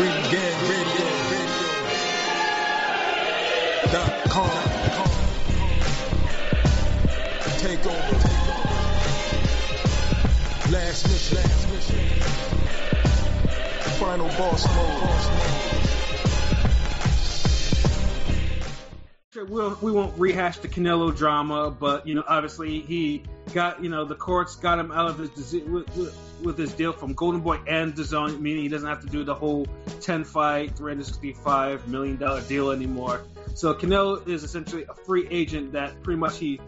Ring Gang Radio. Dot com. Take over. Last mission. Last mission. Final boss mode. We'll, we won't rehash the Canelo drama, but you know, obviously he got you know the courts got him out of his with, with, with his deal from Golden Boy and DAZN, meaning he doesn't have to do the whole ten fight, three hundred sixty five million dollar deal anymore. So Canelo is essentially a free agent that pretty much he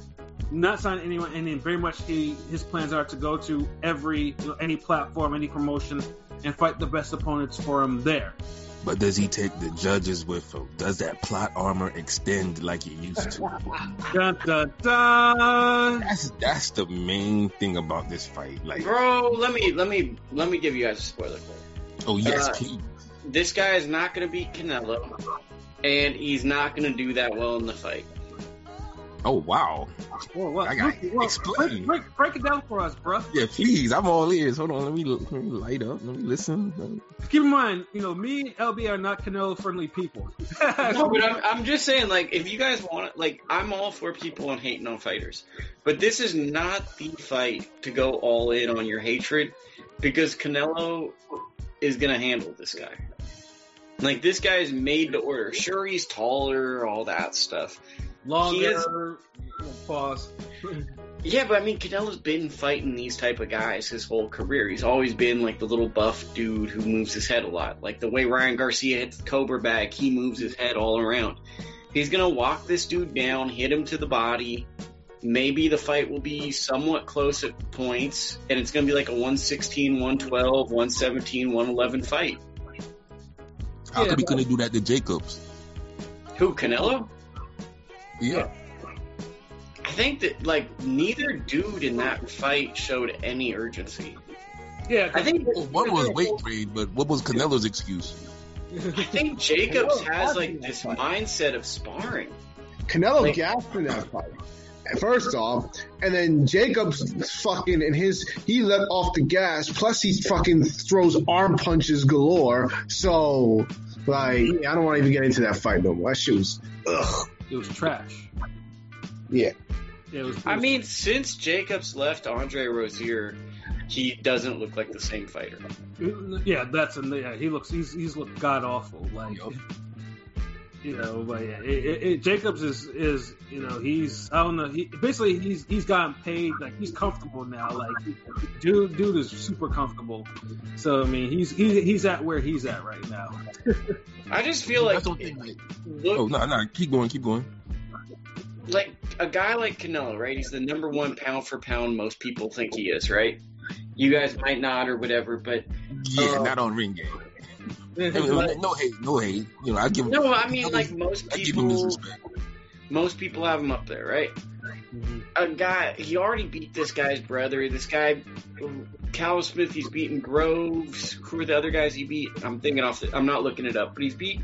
not sign anyone, and then very much he his plans are to go to every you know, any platform, any promotion, and fight the best opponents for him there. But does he take the judges with him? Does that plot armor extend like it used to? Dun, dun, dun. That's that's the main thing about this fight. Like, Bro, let me let me let me give you guys a spoiler for oh yes, Uh, please. This guy is not going to beat Canelo, and he's not going to do that well in the fight. Oh wow. Whoa, what? I got Well, explain. break, break, break it down for us, bro. Yeah, please. I'm all ears. Hold on. Let me let me light up. Let me listen. Keep in mind, you know, me and LB are not Canelo friendly people. No, but I'm, I'm just saying, like, if you guys want it, like, I'm all for people and hating on fighters. But this is not the fight to go all in on your hatred because Canelo is going to handle this guy. Like, this guy is made to order. Sure, he's taller, all that stuff. Longer pause. Yeah, but I mean, Canelo's been fighting these type of guys his whole career. He's always been like the little buff dude who moves his head a lot. Like the way Ryan Garcia hits the Cobra bag, he moves his head all around. He's gonna walk this dude down, hit him to the body. Maybe the fight will be somewhat close at points, and it's gonna be like a 116, 112, 117, 111 fight. How Yeah, come he couldn't do that to Jacobs? Who, Canelo? Yeah. I think that like neither dude in that fight showed any urgency. Yeah, I think Well, one was weight trade, but what was Canelo's excuse? I think Jacobs has like this mindset of sparring. Canelo Like- gassed in that fight. First off, and then Jacobs fucking and his he let off the gas. Plus he fucking throws arm punches galore. So like I don't want to even get into that fight no more. That shit was ugh. it was trash. Yeah. It was, it I mean, since Jacobs left Andre Rozier, he doesn't look like the same fighter. yeah, that's a, yeah. He looks he's he's looked god awful. Like Yup. You know, but yeah, it, it, it, Jacobs is is you know he's I don't know. He basically he's he's gotten paid like he's comfortable now. Like dude, dude is super comfortable. So I mean he's he, he's at where he's at right now. I just feel like That's what they like. look Oh no, no, keep going, keep going. like a guy like Canelo, right? He's the number one pound for pound. Most people think he is, right? You guys might not or whatever, but Yeah, Uh, not on Ring Gang. I mean, no hate, no hate. You know, I give. no, I mean like most I give him his people, respect. most people have him up there, right? Mhm. a guy he already beat this guy's brother. This guy, Cal Smith, he's beaten Groves. Who are the other guys he beat? I'm thinking off. The, I'm not looking it up, but he's beat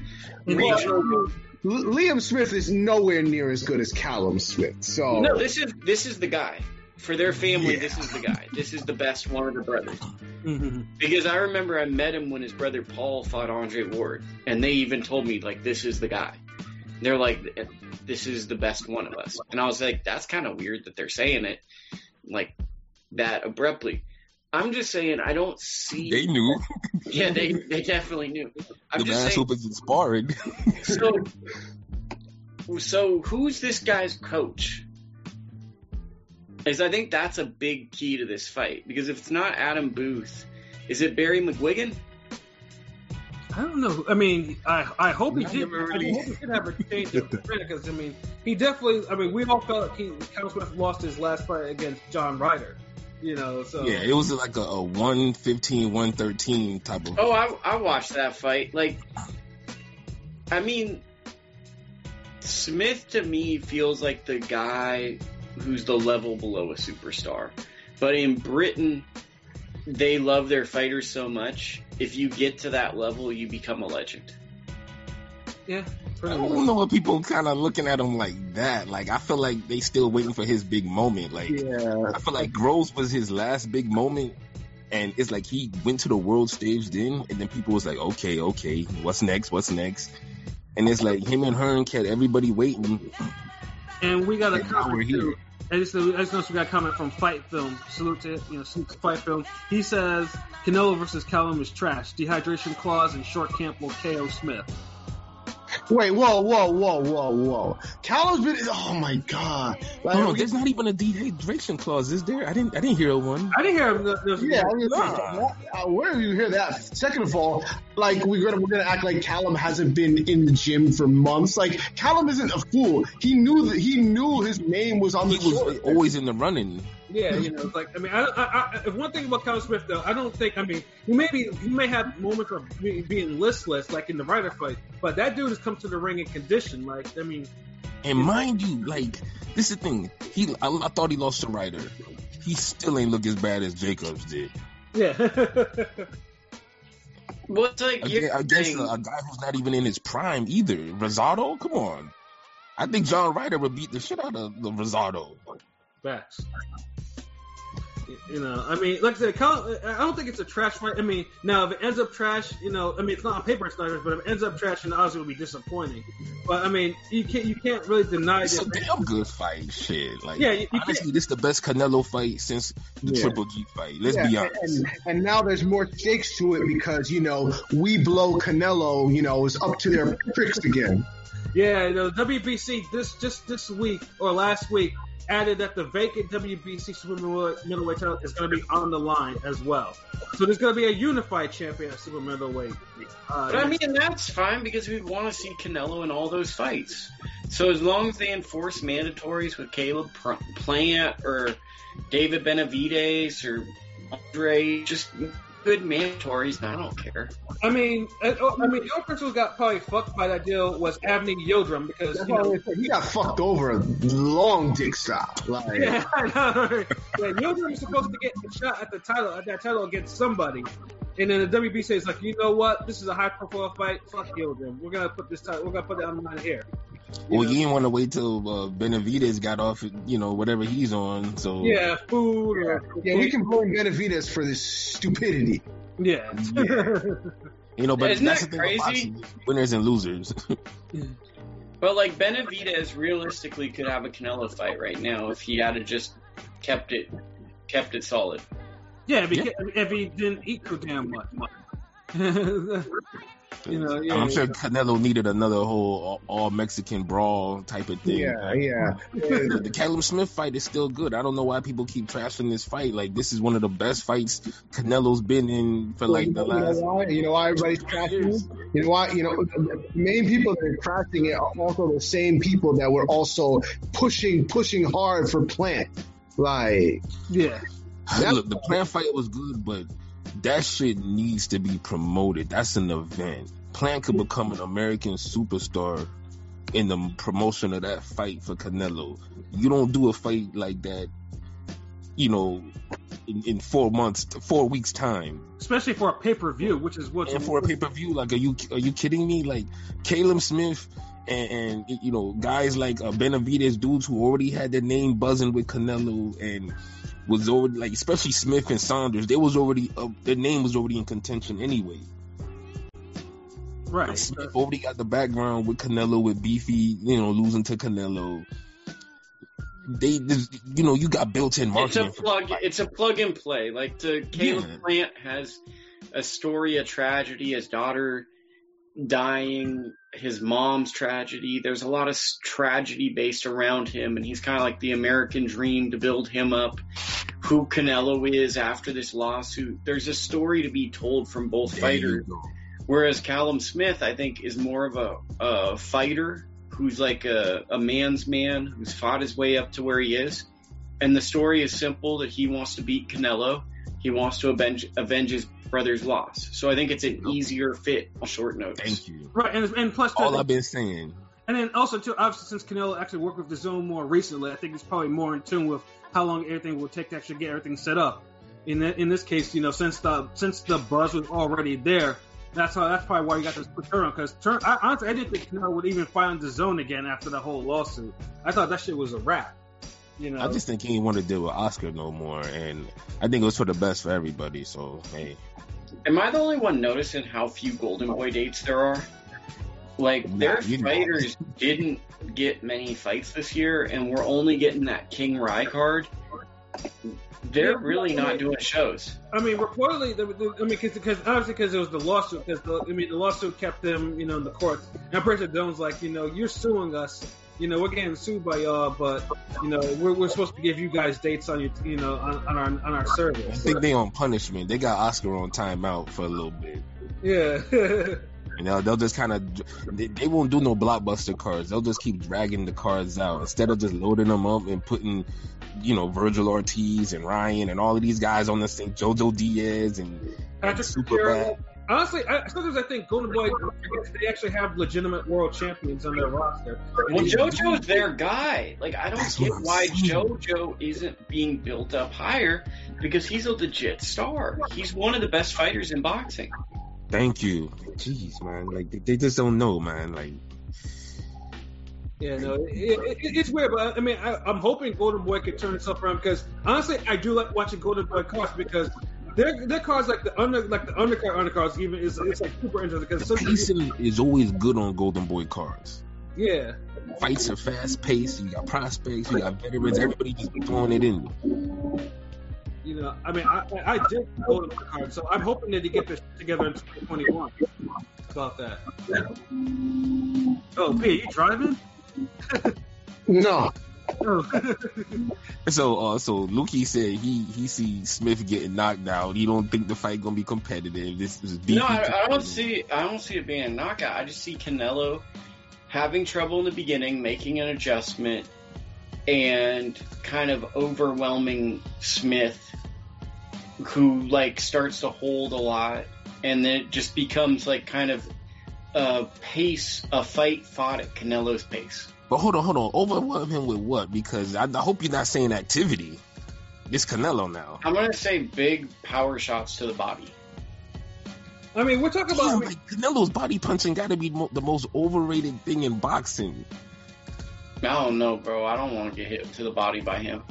regional. L- Liam Smith is nowhere near as good as Callum Smith. So No, this is this is the guy for their family. Yeah. This is the guy. This is the best one of the brothers. Mhm. Because I remember I met him when his brother Paul fought Andre Ward, and they even told me like this is the guy. They're like, this is the best one of us, and I was like, that's kind of weird that they're saying it like that abruptly. I'm just saying I don't see. They knew yeah, they they definitely knew. I'm the just man saying. whoopers is sparring. So, so who's this guy's coach? Is I think that's a big key to this fight because if it's not Adam Booth, is it Barry McGuigan? I don't know. I mean, I I hope he did. never I hope he did have a change of because I mean, he definitely. I mean, we all felt he Cal Smith lost his last fight against John Ryder. You know, so yeah, it was like a, a 115, 113 type of. Oh, I I watched that fight. Like, I mean, Smith to me feels like the guy who's the level below a superstar. But in Britain, they love their fighters so much. If you get to that level, you become a legend. yeah. I don't much. know what people kind of looking at him like that. Like I feel like they still waiting for his big moment. Like yeah, I feel like Groves was his last big moment, And it's like he went to the world stage then, and then people was like, okay, okay, what's next? What's next? And it's like him and Hearn kept everybody waiting. And we got a And now we're comment here. too. I just, I just noticed we got a comment from Fight Film. Salute to you know, salute to Fight Film. He says Canelo versus Callum is trash. Dehydration clause and short camp will KO Smith. Wait, whoa, whoa, whoa, whoa, whoa. Callum's been. Oh my god. Like, No, no, there's not even a dehydration clause, is there? I didn't, I didn't hear one. I didn't hear him. the- the- Yeah, I mean, Nah. uh, where do you hear that? Second of all, like we're gonna we're gonna act like Callum hasn't been in the gym for months. Like Callum isn't a fool. He knew that he knew his name was on the He was short. always in the running. Yeah, you know, it's like I mean, I, I, I, if one thing about Callum Smith though, I don't think I mean he may be he may have moments of be, being listless like in the Ryder fight, but that dude has come to the ring in condition. Like I mean, And mind you, like this is the thing. He, I, I thought he lost to Ryder. He still ain't look as bad as Jacobs did. yeah, Well, it's like Again, you're against a, a guy who's not even in his prime either. Rosado, come on. I think John Ryder would beat the shit out of the Rosado. Facts. You know, I mean, like I said, Cal- I don't think it's a trash fight. I mean, now if it ends up trash, you know, I mean, it's not on paper it's not trash, but if it ends up trash, then obviously it would be disappointing. But I mean, you can't you can't really deny It's a damn good fight, shit. Like, Yeah, you- you honestly, this is the best Canelo fight since the Yeah. Triple G fight. Let's Yeah, be honest. And, and now there's more stakes to it because you know we blow Canelo. You know is up to their tricks again. Yeah, the WBC this just this week or last week added that the vacant WBC super middleweight title is going to be on the line as well. So there's going to be a unified champion at super middleweight. Uh, But I mean, that's fine because we want to see Canelo in all those fights. So as long as they enforce mandatories with Caleb Plant or David Benavidez or Andre, just good mandatories, and I don't care. I mean, I, oh, I mean, the only person who got probably fucked by that deal was Avni Yildirim because That's you know, he got fucked over a long dick style. Like yeah, I know. Yeah, Yildirim was supposed to get the shot at the title at that title against somebody, and then the WBC says like, you know what? This is a high profile fight. Fuck Yildirim. We're gonna put this title. We're gonna put it on the line here. well, know? you didn't want to wait till uh, Benavidez got off, you know, whatever he's on. So Yeah, food or yeah, we can blame Benavidez for this stupidity. yeah. you know, but Isn't that's that the thing. about crazy? boxing, Winners and losers. But like Benavidez realistically could have a Canelo fight right now if he had to just kept it kept it solid. Yeah, because if he didn't eat so damn much. you know, yeah. I'm sure Canelo needed another whole all Mexican brawl type of thing. Yeah, yeah. The, the Callum Smith fight is still good. I don't know why people keep trashing this fight. Like this is one of the best fights Canelo's been in for like the you know last. why? You know why everybody's trashing it? You know why? You know, the main people that are trashing it are also the same people that were also pushing, pushing hard for Plant. Like, yeah. Look, the plant fight was good, but that shit needs to be promoted. That's an event. Plant could become an American superstar in the promotion of that fight for Canelo. You don't do a fight like that, you know, in, in four months, four weeks time, Especially for a pay per view, which is what and for a pay per view. Like, are you are you kidding me? Like, Caleb Smith. And, and you know guys like uh, Benavidez, dudes who already had their name buzzing with Canelo, and was already like, especially Smith and Saunders, they was already uh, their name was already in contention anyway. right. Smith already got the background with Canelo, with Beefy, you know, losing to Canelo. They, this- you know, you got built-in marketing. It's a plug. the. It's a plug and play. Like the Caleb Yeah. Plant has a story, a tragedy. His daughter dying, his mom's tragedy. There's a lot of tragedy based around him, and he's kind of like the American dream to build him up. Who Canelo is after this lawsuit. There's a story to be told from both There fighters. Whereas Callum Smith, I think, is more of a, a fighter who's like a, a man's man who's fought his way up to where he is. And the story is simple that he wants to beat Canelo. He wants to avenge, avenge his brother's loss. So I think it's an easier fit on short notice. Thank you. Right, and, and plus, All I've been saying. and then also too, obviously, since Canelo actually worked with the zone more recently, I think it's probably more in tune with how long everything will take to actually get everything set up. In the, in this case, you know, since the since the buzz was already there, that's how that's probably why you got this put turn on. Because turn, I, honestly, I didn't think Canelo would even fight on the zone again after the whole lawsuit. I thought that shit was a wrap. You know, I just think he didn't want to deal with Oscar no more, and I think it was for the best for everybody. So hey, Am I the only one noticing how few Golden Boy dates there are? Like Nah, their you're fighters didn't get many fights this year, and we're only getting that King Ry card. They're Yeah, really well, not doing shows. I mean, reportedly, the, the, I mean, because obviously, because it was the lawsuit. Because I mean, the lawsuit kept them, you know, in the courts. And I'm pretty Dome's like, you know, you're suing us. You know, we're getting sued by y'all, but you know, we're, we're supposed to give you guys dates on your, you know, on, on our on our service. I think they on punishment. They got Oscar on timeout for a little bit. Yeah. You know, they'll just kind of they, they won't do no blockbuster cards. They'll just keep dragging the cards out instead of just loading them up and putting, you know, Vergil Ortiz and Ryan and all of these guys on the same JoJo Diaz and, and Patrick Super Gutierrez. Bad. Honestly, I, sometimes I think Golden Boy they actually have legitimate world champions on their roster. Well, JoJo's their guy. Like I don't That's get why. JoJo isn't being built up higher because he's a legit star. He's one of the best fighters in boxing. Thank you. Jeez, man. Like they, they just don't know, man. Like Yeah, no, it, it, it, it's weird, but I mean, I, I'm hoping Golden Boy could turn itself around because honestly, I do like watching Golden Boy cards because their their cards like the under like the undercard undercards even is it's like super interesting because the sometimes pacing is always good on Golden Boy cards. yeah, Fights are fast paced. You got prospects. You got veterans. Everybody just throwing it in. you know, I mean, I I, I did Golden Boy cards, so I'm hoping that they get this together in 2021. About that. Oh, P, you driving? No. So, uh, so Lukey said he he see Smith getting knocked out. He don't think the fight gonna be competitive. This is No, I, I don't see. I don't see it being a knockout. I just see Canelo having trouble in the beginning, making an adjustment, and kind of overwhelming Smith, who like starts to hold a lot, and then it just becomes like kind of a pace, a fight fought at Canelo's pace. But hold on, hold on. Overwhelm him with what? Because I, I hope you're not saying activity. It's Canelo now. I'm gonna say big power shots to the body. I mean, we're talking about. Damn, like Canelo's body punching got to be mo- the most overrated thing in boxing. I don't know, bro. I don't want to get hit to the body by him.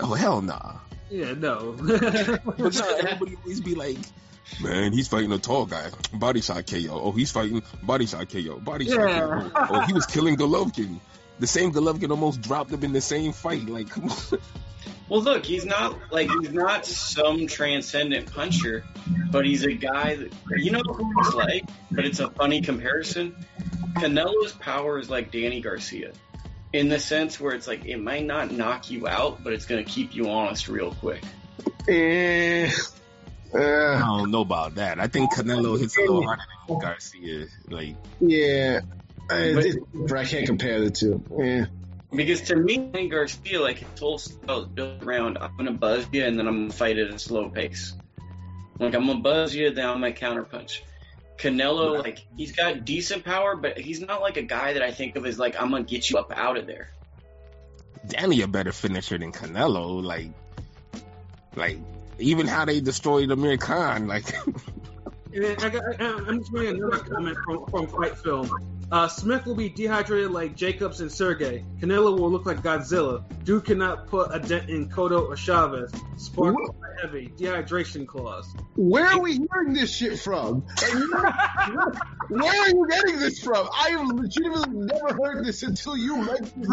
Oh hell nah. yeah, no. But nah, everybody always be like, man, he's fighting a tall guy. Body shot KO. Oh, he's fighting body shot KO. Body shot Yeah. KO. Oh, he was killing Golovkin. The same Golovkin almost dropped him in the same fight. Like, come on. Well, look, he's not like he's not some transcendent puncher, but he's a guy that you know who he's like. But it's a funny comparison. Canelo's power is like Danny Garcia, in the sense where it's like it might not knock you out, but it's going to keep you honest real quick. Eh, I uh, don't know about that. I think Canelo hits a little harder than Garcia. Like, yeah. Uh, it- I can't compare the two. Yeah. Because to me, Danny Garcia, like his whole style is built around I'm going to buzz you and then I'm going to fight at a slow pace. Like I'm going to buzz you, then I'm going to counterpunch. Canelo, like he's got decent power, but he's not like a guy that I think of as like I'm gonna get you up out of there. Danny a better finisher than Canelo. Like, like even how they destroyed Amir Khan. Like, And I got, I, I'm just reading another comment from, from Fight Film. Uh, Smith will be dehydrated like Jacobs and Sergey. Canelo will look like Godzilla. Dude cannot put a dent in Cotto or Chavez. Spark heavy. Dehydration clause. Where are we hearing this shit from? And Where are you getting this from? I have legitimately never heard this until you mentioned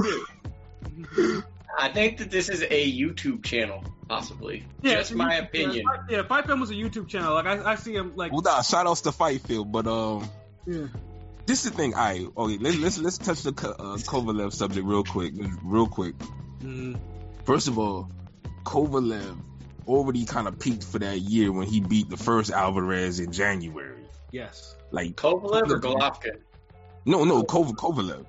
it. I think that this is a YouTube channel, possibly. Just my opinion. Yeah, yeah, Fight Film was a YouTube channel. Like I, I see him like. well, nah, shout outs to Fight Field, but um, Yeah. This is the thing. I okay, let's let's let's touch the Ko- uh, Kovalev subject real quick, real quick. Mm. First of all, Kovalev already kind of peaked for that year when he beat the first Alvarez in January. Yes. Like Kovalev or Golovkin? no, no, Kov- Kovalev.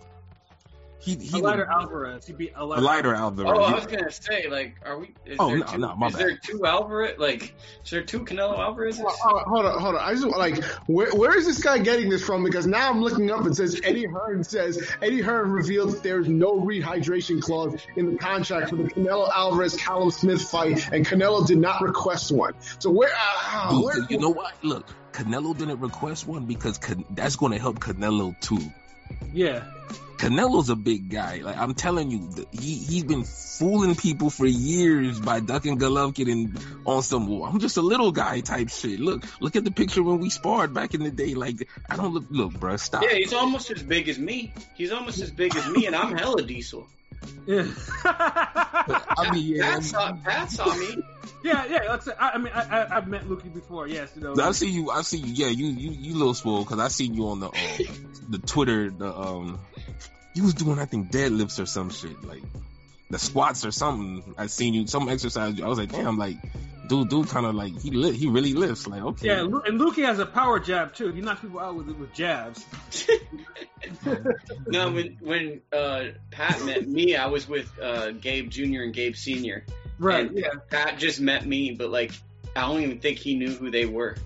He he Eleider Alvarez. He beat Eleider. Lighter Alvarez. Oh, I was gonna say, like, are we? Is Oh, there no, two, no, my is there two Alvarez? Like, is there two Canelo Alvarez's? Hold on, hold on, hold on. I just like where, where is this guy getting this from? Because now I'm looking up and says Eddie Hearn says Eddie Hearn revealed that there's no rehydration clause in the contract for the Canelo Alvarez Callum Smith fight, and Canelo did not request one. So where? Uh, Dude, where you know what? Look, Canelo didn't request one because Can- that's going to help Canelo too. Yeah. Canelo's a big guy. Like I'm telling you, he he's been fooling people for years by ducking Golovkin and on some "Well, I'm just a little guy type shit. Look, look at the picture when we sparred back in the day. Like I don't look, look, bruh, stop. Yeah, he's almost as big as me. He's almost as big as me, and I'm hella diesel. Yeah. I mean, yeah, Pat saw, Pat saw me. yeah, yeah. Like I, said, I, I mean, I, I, I've met Lukey before. Yes, you know. I see you. I see you. Yeah, you you you little spoiled because I seen you on the um, the Twitter. The um, you was doing I think deadlifts or some shit like the squats or something. I seen you some exercise. I was like, damn, like dude, dude, kind of like he lit. He really lifts. Like okay, Yeah, and Lukey has a power jab too. He knocks people out with with jabs. No, when when uh, Pat met me, I was with uh, Gabe Jr. and Gabe Sr. Right. And Yeah. Pat just met me, but like I don't even think he knew who they were,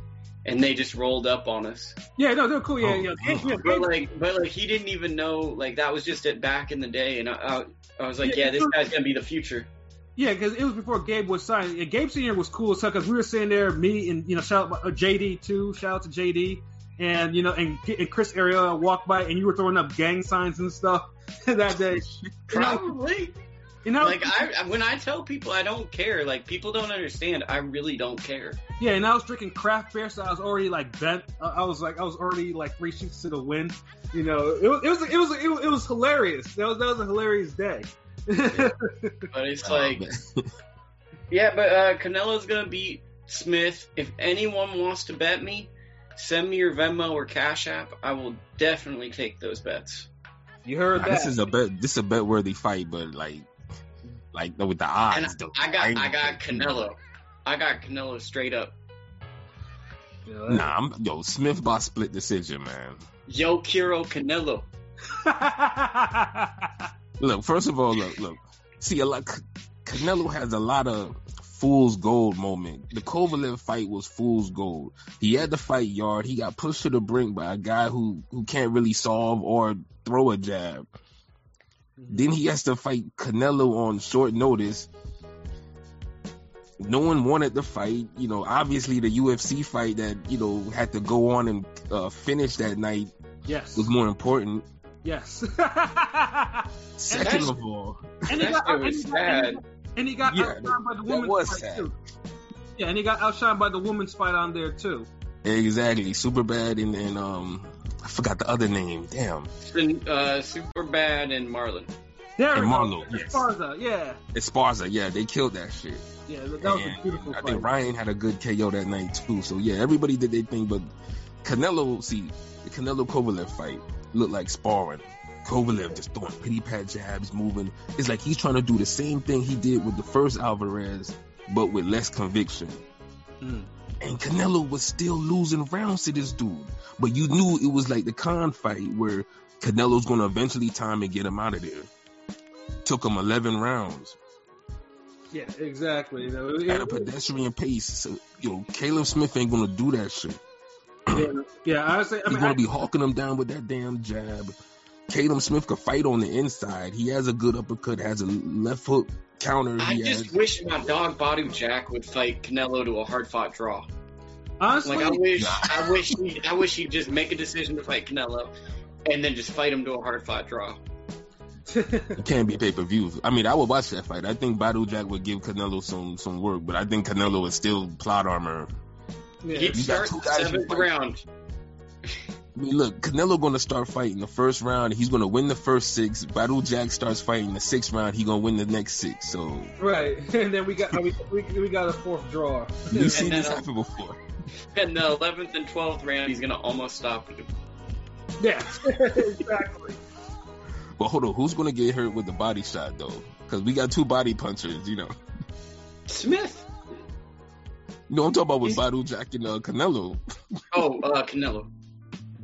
and they just rolled up on us. Yeah. No, they're cool. Yeah. Oh, yeah. damn. yeah, But like, but like he didn't even know like that was just it back in the day, and I, I, I was like, Yeah, yeah, this sure. guy's gonna be the future. Yeah, because it was before Gabe was signed. Yeah, Gabe Senior was cool as hell because we were sitting there, me and you know, shout out uh, JD too. Shout out to JD, and you know, and, and Chris Arreola walked by, and you were throwing up gang signs and stuff that day. Probably. You know, Like I, when I tell people I don't care, like people don't understand. I really don't care. yeah, and I was drinking craft beer, so I was already like bent. I I was like, I was already like three sheets to the wind. You know, it was, it was, it was, it was, it was hilarious. That was, that was a hilarious day. But it's Oh, like, man. yeah, but uh, Canelo's gonna beat Smith. If anyone wants to bet me, send me your Venmo or Cash App. I will definitely take those bets. you heard Nah, that? this is a bet. This is a bet worthy fight, but like, like with the odds. And though. I got, ain't I got. Canelo. I got Canelo straight up. You Nah, I'm, yo, Smith by split decision, man. Yo, Kiro Canelo. Look, first of all, look, look. See, a lot. Canelo has a lot of fool's gold moment. The Kovalev fight was fool's gold. He had the fight yard. He got pushed to the brink by a guy who who can't really solve or throw a jab. Then he has to fight Canelo on short notice. No one wanted the fight. You know, obviously the UFC fight that you know had to go on and uh, finish that night yes. was more important. Yes. Second of all, and he That got, shit and he got, and he got Yeah, outshined by the that women's fight too. Yeah, and he got outshined by the women's fight on there too. Exactly, super bad, and, and um, I forgot the other name. Damn, Uh, Super Bad and Marlen. There And we. Marlo, yes. Esparza, yeah, Esparza. Yeah, they killed that shit. yeah, that was And a beautiful fight. I fight. think Ryan had a good KO that night too. So yeah, everybody did their thing, but Canelo, see, the Canelo Kovalev fight looked like sparring. Kovalev just throwing pity pat jabs, moving. It's like he's trying to do the same thing he did with the first Alvarez, but with less conviction. Mm. And Canelo was still losing rounds to this dude. But you knew it was like the Khan fight where Canelo's going to eventually time and get him out of there. Took him 11 rounds Yeah, exactly. You know, at a pedestrian pace. So, you know, Caleb Smith ain't going to do that shit. yeah, yeah, I He's mean, going I, to be hawking him down with that damn jab. Caleb Smith could fight on the inside. He has a good uppercut, has a left hook counter. I just has, wish my dog Badou Jack would fight Canelo to a hard fought draw. honestly, Like I wish, I wish, he, I wish he'd just make a decision to fight Canelo, and then just fight him to a hard fought draw. it can't be pay per view. I mean, I would watch that fight. I think Badou Jack would give Canelo some some work, but I think Canelo is still plot armor yeah. He'd You start two guys who seventh round. I mean, look, Canelo going to start fighting the first round. He's going to win the first six. Badou Jack starts fighting the sixth round. He going to win the next six. So right, and then we got we, we, we got a fourth draw. we've seen then, this uh, happen before. And the eleventh and twelfth round, he's gonna almost stop him. yeah, exactly. But hold on, who's going to get hurt with the body shot though? Because we got two body punchers. You know, Smith. No, I'm talking about with He's- Badou Jack and uh, Canelo. Oh, uh, Canelo.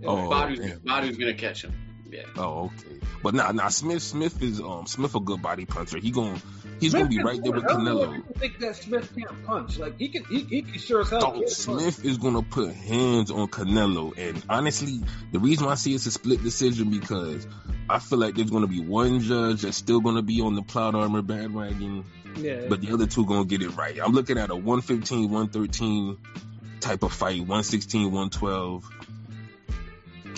Oh, Badou's, damn. Badou's gonna catch him. Yeah. Oh, okay. But nah, nah. Smith, Smith is um Smith a good body puncher. He going he's going to be right there with punch. I don't know if Canelo. Think that Smith can't punch. Like he can, he, he can sure as hell. Dog, can't punch. Smith is gonna put hands on Canelo, and honestly, the reason why I see it's a split decision because I feel like there's gonna be one judge that's still gonna be on the plot armor bandwagon, Yeah, but the other two gonna get it right. I'm looking at a 115, 113 type of fight, 116, 112.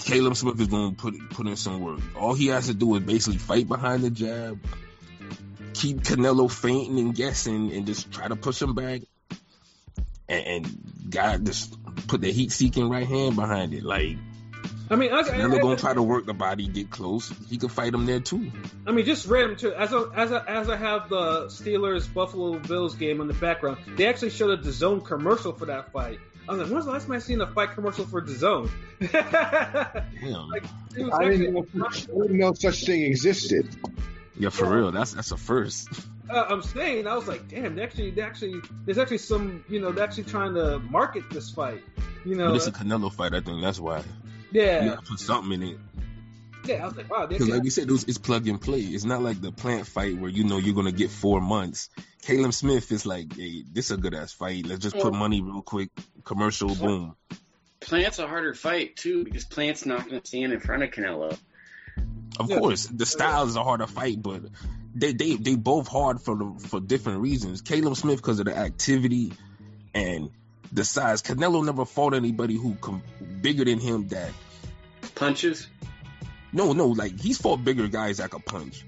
Caleb Smith is going to put put in some work. All he has to do is basically fight behind the jab, keep Canelo fainting and guessing, and just try to push him back. And, and God just put the heat seeking right hand behind it. Like I mean, I, I, Canelo I- gonna try to work the body, get close. He could fight him there too. I mean, just random too. As I, as I, as I have the Steelers Buffalo Bills game in the background, they actually showed a zone commercial for that fight. I was like, when's the last time I seen a fight commercial for DAZN? Damn. like, it was I didn't, know, I didn't know such thing existed. Yeah, for real. That's that's a first. uh, I'm saying, I was like, damn, they actually, they actually, there's actually some, you know, they're actually trying to market this fight. You know, But it's a Canelo fight. I think that's why. You yeah, gotta put something in it. Yeah. I was like, wow, Because like we said, it was, it's plug and play. It's not like the plant fight where you know you're gonna get four months. Caleb Smith is like, hey, this is a good ass fight. Let's just put money real quick. Commercial, boom. Plant's a harder fight too because Plant's not going to stand in front of Canelo. Of Yeah. course, the styles is a harder fight, but they they they both hard for the, for different reasons. Caleb Smith because of the activity and the size. Canelo never fought anybody who com- bigger than him that Punches. No, no, like he's fought bigger guys that could punch,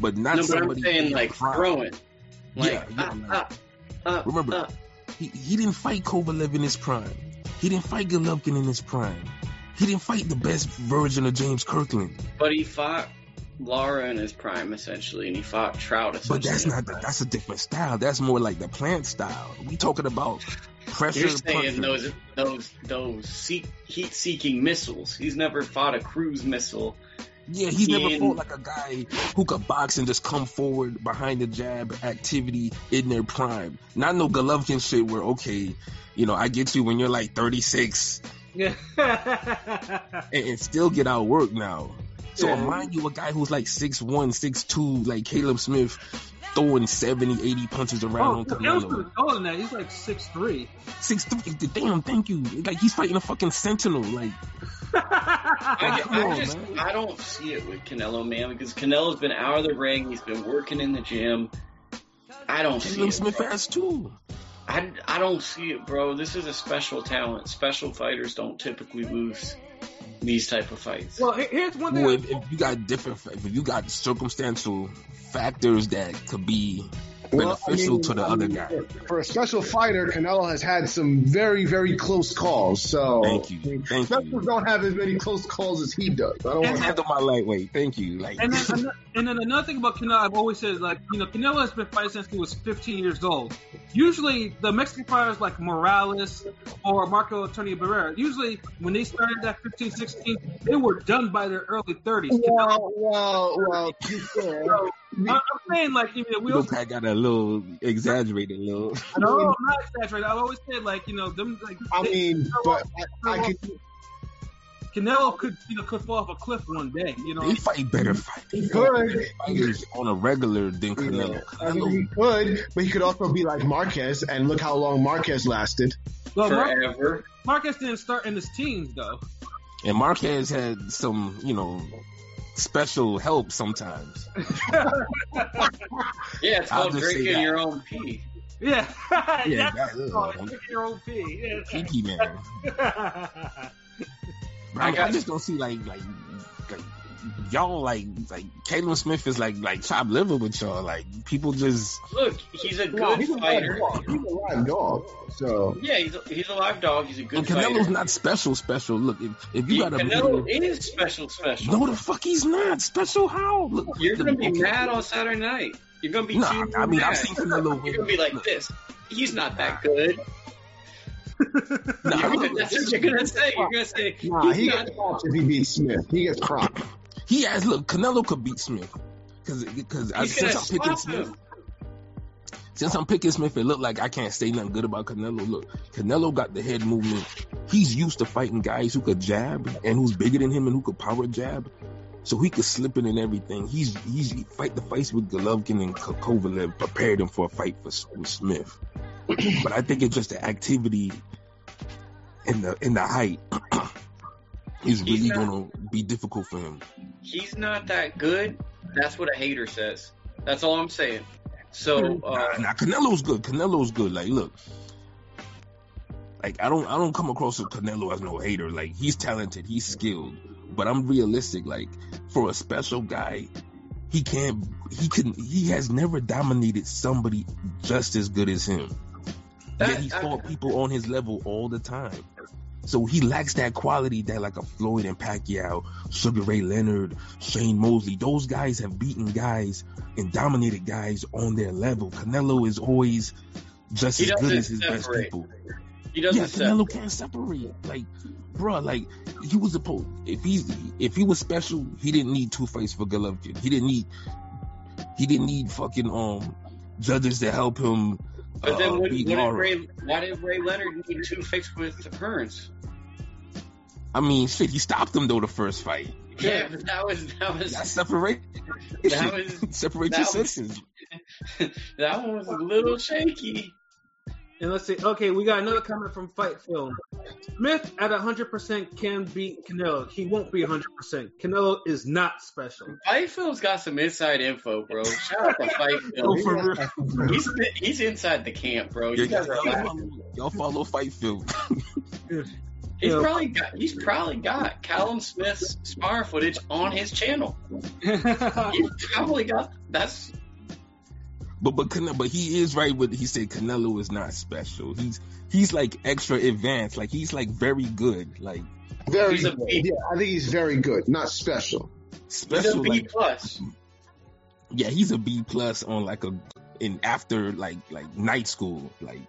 but not no, but I'm somebody. saying like prime. throwing. Like, Yeah, yeah, ah, like- ah, ah, Remember, ah. he, he didn't fight Kovalev in his prime. He didn't fight Golovkin in his prime. He didn't fight the best version of James Kirkland. But he fought Lara in his prime essentially, and he fought Trout essentially. But that's not. That's a different style. That's more like the plant style. We talking about pressure. You're saying puncher. those those those seek, heat-seeking missiles. He's never fought a cruise missile. Yeah, he's never fought like a guy who could box and just come forward behind the jab activity in their prime. Not no Golovkin shit where okay, you know, I get you when you're like 36 and, and still get out work now. So Yeah. mind you, a guy who's like 6'1", 6'2", like Caleb Smith, throwing 70, 80 punches around oh, on Canelo Canelo. taller than that. He's like six three. 6'3", damn, thank you. Like he's fighting a fucking sentinel. Like I, come I on, just man. I don't see it with Canelo, man, because Canelo's been out of the ring. He's been working in the gym. I don't see Caleb it. Smith bro. has too. I, I don't see it, bro. This is a special talent. Special fighters don't typically lose these type of fights. well, here's one thing. Well, if, if you got different, if you got circumstantial factors that could be beneficial to the other guy. For a special fighter, Canelo has had some very, very close calls. So Thank you. Thank Specials you. don't have as many close calls as he does. I don't And- want to Handle my lightweight. Thank you. Like And then, and then another thing about Canelo, I've always said, like, you know, Canelo has been fighting since he was 15 years old. Usually, the Mexican fighters like Morales or Marco Antonio Barrera, usually when they started at 15, 16, they were done by their early 30s. Well, well, well. To be fair, I- I'm saying, like, you know, we Lil also, Pat got a little exaggerated, a little. no, I'm not exaggerating. I've always said, like, you know, them, like, I they- mean, but I, I could. Canelo could, you know, could fall off a cliff one day, you know. They fight better fight. They He fight could. better fighters on a regular than Canelo. I mean, he could, but he could also be like Marquez, and look how long Marquez lasted. Well, Mar- Forever. Marquez didn't start in his teens, though. and Marquez had some, you know, special help sometimes. Yeah, it's I'll called drinking that. your own pee. Yeah. Yeah, That's that- called uh, your own pee. Kiki man. Yeah. But I, I I, just don't see like like like y'all like like Caleb Smith is like like top liver with y'all. Like people just Look, he's a good No, he's fighter. dog. He's a live dog. So Yeah, he's a, he's a live dog. He's a good and Canelo's fighter. not special special. Look, if if you He- got a Canelo video, is special, special. no the fuck he's not special. How? Look, You're gonna be okay. mad on Saturday night. You're gonna be Nah, too I mean mad. I've seen Canelo. You're gonna be like this. He's not that good. Nah, You're gonna- that's what you're gonna say. You're gonna say nah, he's he not. gets cropped if he beats Smith. He gets cropped. He has look. Canelo could beat Smith because because since I'm picking swap Smith. Since I'm picking Smith, it look like I can't say nothing good about Canelo. Look, Canelo got the head movement. He's used to fighting guys who could jab and who's bigger than him and who could power jab. So he could slip in and everything. He's he's he fight the fights with Golovkin and Ko- Kovalev prepared him for a fight for, with Smith. but I think it's just the activity and the in the height is really not- gonna be difficult for him. He's not that good. That's what a hater says. That's all I'm saying. So uh, Now Canelo's good. Canelo's good. Like, look, like I don't I don't come across with Canelo as no hater. Like he's talented, he's skilled, but I'm realistic. Like for a special guy, he can't. He can. He has never dominated somebody just as good as him. That- Yet he I- fought people on his level all the time. So he lacks that quality that like a Floyd and Pacquiao, Sugar Ray Leonard, Shane Mosley, those guys have beaten guys and dominated guys on their level. Canelo is always just He as good as his best people. He doesn't Yeah, Canelo can't separate. Like, bro, like he was supposed if he's if he was special, he didn't need two fights for Golovkin. He didn't need he didn't need fucking um judges to help him. But then uh, what, what did Ray, why did Ray Leonard need two fights with Hearns? I mean, shit, he stopped him though the first fight. Yeah, but that was that was That's separate. That was- separate that your was- senses. that one was a little shaky. And let's see. Okay, we got another comment from Fight Film. Smith at 100% can beat Canelo. He won't be 100%. Canelo is not special. Fight Film's got some inside info, bro. Shout out to Fight Oh, Phil. He's he's inside the camp, bro. Yeah, You guys y'all, follow, y'all follow Fight Film. He's probably got he's probably got Callum Smith's spar footage on his channel. He's probably got that's But but Cane- but he is right with he said Canelo is not special. He's he's like extra advanced. Like he's like very good. Like Very He's a good. Yeah, I think he's very good, not special. he's a special. Like plus. yeah, he's a B plus on like a in after like like night school. Like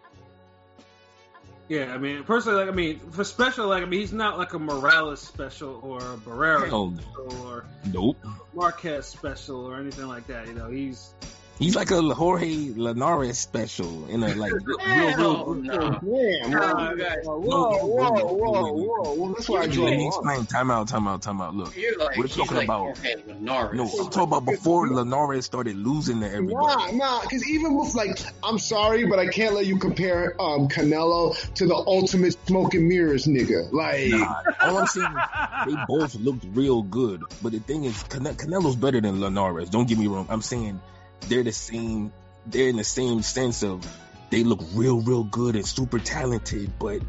yeah, I mean, personally, like, I mean, for special, like, I mean, he's not like a Morales special or a Barrera hell no. or Nope. Marquez special or anything like that. You know, he's He's like a Jorge Linares special in a like real, Hell real, no. Damn, Nah, whoa, guys. whoa, whoa, whoa, whoa, whoa. That's why I Let draw me the line. explain. Time out. Time out. Time out. Look. You're like We're he's talking like about- Jorge Linares. No, I'm talking about before Linares started losing to everybody. Nah, nah, because even with like, I'm sorry, but I can't let you compare um, Canelo to the ultimate smoke and mirrors nigga. Like, Nah, all I'm saying is they both looked real good. But the thing is, Cane- Canelo's better than Linares. Don't get me wrong. I'm saying they're the same. They're in the same sense of they look real, real good and super talented, but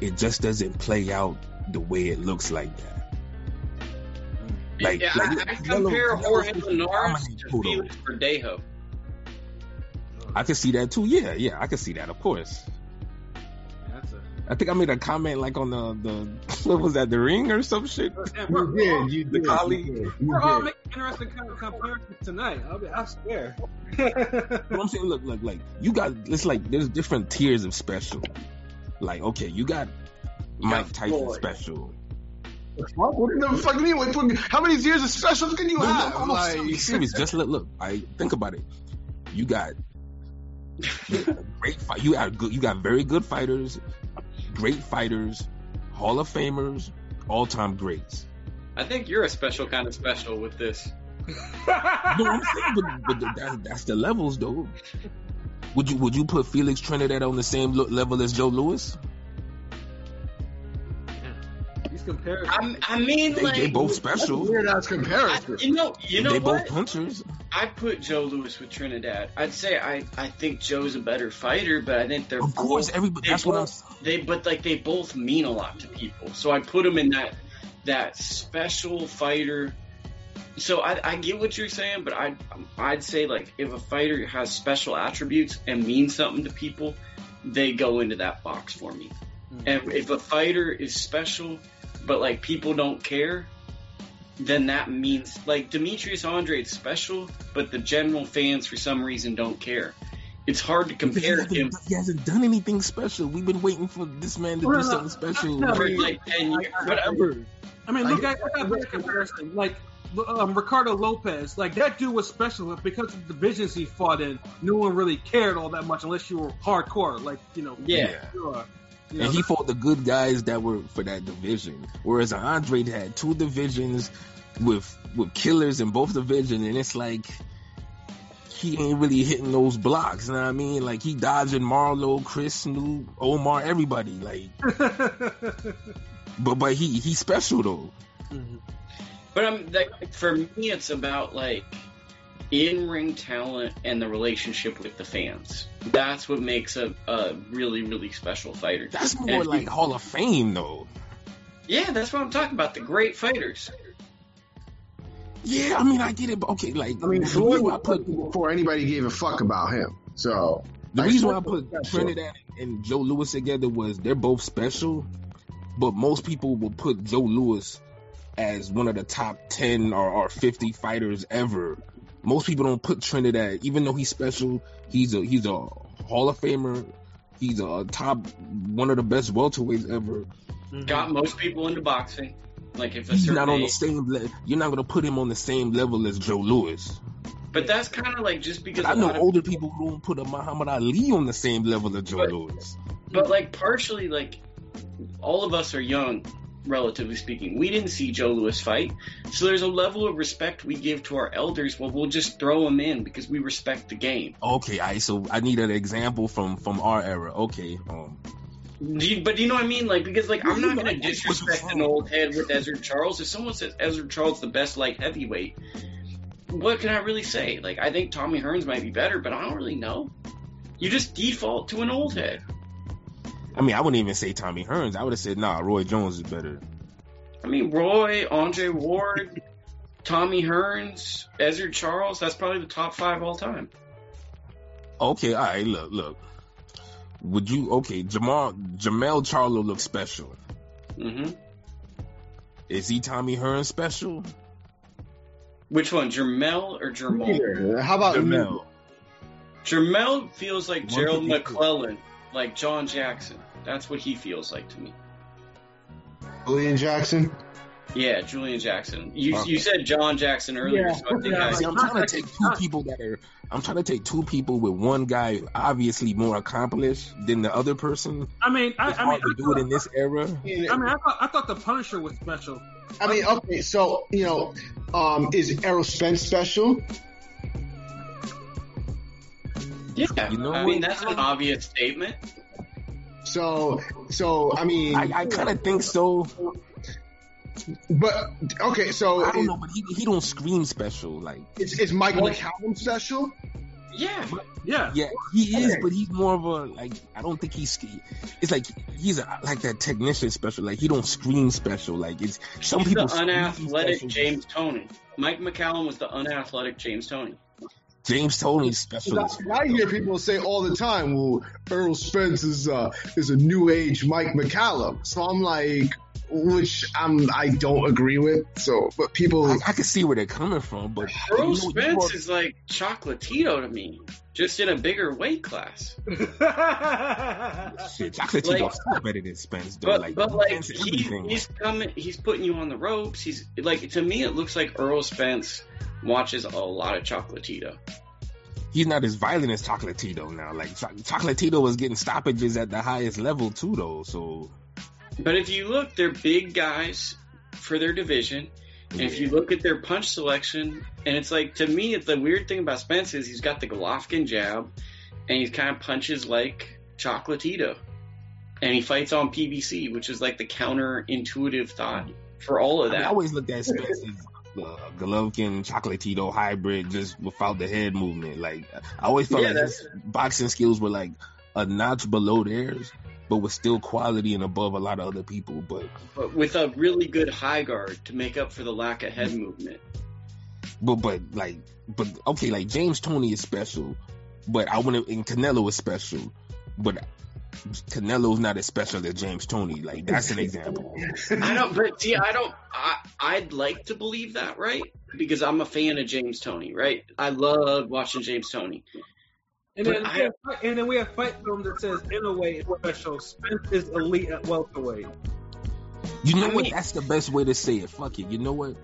it just doesn't play out the way it looks like that. Like, yeah, like, I, I compare Jorge supposed to Linares to Felix Verdejo. I can see that too. Yeah, yeah, I can see that. Of course. That's a. I think I made a comment like on the the what was that the ring or some shit. And you we're, all, did, you The did, you colleague. did, you we're all making interesting kind of comparisons tonight. I'll be, I swear. But I'm saying, look, look, like you got it's like there's different tiers of special. Like, okay, you got Mike got Tyson Floyd. special. What, what the fuck do you mean? How many years of specials can you No, no, have? no, no, Like, serious, serious. Just look, look. I think about it. You got great fight. You got good. You got very good fighters, great fighters, Hall of Famers, all time greats. I think you're a special kind of special with this. No, I'm saying, but, but that's, that's the levels, though. Would you would you put Felix Trinidad on the same level as Joe Louis? These comparisons. I, I mean, They, like, they both special. weird ass I, comparison. you know, you know they what? both punchers. I put Joe Louis with Trinidad. I'd say I, I think Joe's a better fighter, but I think they're Of course, both- everybody. they That's what I'm. they but like they both mean a lot to people. So I put them in that that special fighter. So I, I get what you're saying, but I I'd say like if a fighter has special attributes and means something to people, they go into that box for me. Hmm. And if a fighter is special, but like people don't care, then that means like Demetrius Andrade is special, but the general fans for some reason don't care. It's hard to Because he compare him he hasn't done anything special. We've been waiting for this man to No, do no, something special. no, for like ten years, whatever. I mean, look, I, I got a comparison. Like um, Ricardo Lopez, like that dude was special but because of the divisions he fought in. No one really cared all that much unless you were hardcore, like you know. Yeah. sure. You know, and he fought the good guys that were for that division. Whereas Andrade had two divisions with with killers in both divisions, and it's like he ain't really hitting those blocks. You know what I mean? Like he dodging Marlowe, Chris Snoop, Omar, everybody. Like, but but he he's special though. Mm-hmm. But I'm like for me, it's about like in-ring talent and the relationship with the fans. That's what makes a, a really really special fighter. That's more if like you- Hall of Fame though. Yeah, that's what I'm talking about. The great fighters. Yeah, I mean, I get it, but okay, like I mean, the Floyd I was put before anybody gave a fuck about him. So the Like, reason why I put. Trinidad and Joe Louis together was they're both special, but most people will put Joe Louis as one of the top ten or, or fifty fighters ever. Most people don't put Trinidad, even though he's special. He's a he's a Hall of Famer. He's a top one of the best welterweights ever. Got most people into boxing. Like if a He's not on the same. Le- you're not gonna put him on the same level as Joe Louis. But that's kind of like just because I know older people who don't put a Muhammad Ali on the same level as Joe But- Lewis. But like partially, like all of us are young, relatively speaking. We didn't see Joe Louis fight, so there's a level of respect we give to our elders. Well, we'll just throw them in because we respect the game. Okay, I so I need an example from from our era. Okay, um, Do you, but do you know what I mean? Like because like I'm not that's what disrespect an old head with Ezzard Charles. If someone says Ezzard Charles the best light heavyweight, what can I really say? Like I think Tommy Hearns might be better, but I don't really know. You just default to an old head. I mean, I wouldn't even say Tommy Hearns. I would have said, nah, Roy Jones is better. I mean, Roy, Andre Ward, Tommy Hearns, Ezzard Charles, that's probably the top five all time. Okay, all right, look, look. Would you okay? Jamal Jamel Charlo looks special. Mm-hmm. Is he Tommy Hearns special? Which one, Jermel or Jermel? How about Jamel. Jermel feels like Gerald fifty-two. McClellan, like John Jackson. That's what he feels like to me. Julian Jackson? Yeah, Julian Jackson. You Okay. you said John Jackson earlier, Yeah. so I think Yeah. I, See, I'm trying to take two people that are. I'm trying to take two people with one guy obviously more accomplished than the other person. I mean, I, It's I mean, hard to do it in this era. I mean, I thought, I thought the Punisher was special. I mean, okay, so you know, um, is Errol Spence special? Yeah. You know I mean, that's an obvious statement. So, so I mean, I, I kind of think so. but okay, so I don't is, know, but he he don't scream special. Like is, is Mike McCallum special? Yeah. Yeah. yeah, he is, Okay. but he's more of a like. I don't think he's. It's like he's a, like that technician special. Like he don't scream special. Like it's some He's people. the unathletic. James Toney. Mike McCallum was the unathletic James Toney. James Toney's special. as I hear people say all the time, "Well, Errol Spence is uh, is a new age Mike McCallum." So I'm like, which I'm I don't agree with. So, but people, I, I can see where they're coming from, but Errol you know, Spence are- is like Chocolatito to me, just in a bigger weight class. shit. Chocolate like- Tito's still better than Spence, though. But like, but like he, he's coming, he's putting you on the ropes. He's like to me, it looks like Errol Spence watches a lot of Chocolatito. he's not as violent as Chocolatito now. Like Cho- Chocolatito was getting stoppages at the highest level too, though. So But if you look, they're big guys for their division. And if you look at their punch selection, and it's like to me, the weird thing about Spence is he's got the Golovkin jab, and he kind of punches like Chocolatito, and he fights on PBC, which is like the counterintuitive thought for all of I, mean, I always looked at Spence as the Golovkin Chocolatito hybrid, just without the head movement. Like I always felt Yeah, like his boxing skills were like a notch below theirs, but was still quality and above a lot of other people. But but with a really good high guard to make up for the lack of head movement. but but like but okay, like James Toney is special, but I want to and Canelo is special, but Canelo's not as special as James Toney. Like that's an example. I don't, but see, I don't. I I'd like to believe that, right? Because I'm a fan of James Toney, right? I love watching James Toney. And then, I- we have, and then we have fight film that says in a way it's special. Spence is elite at welterweight. You know I what? That's the best way to say it. Fuck it. You know what?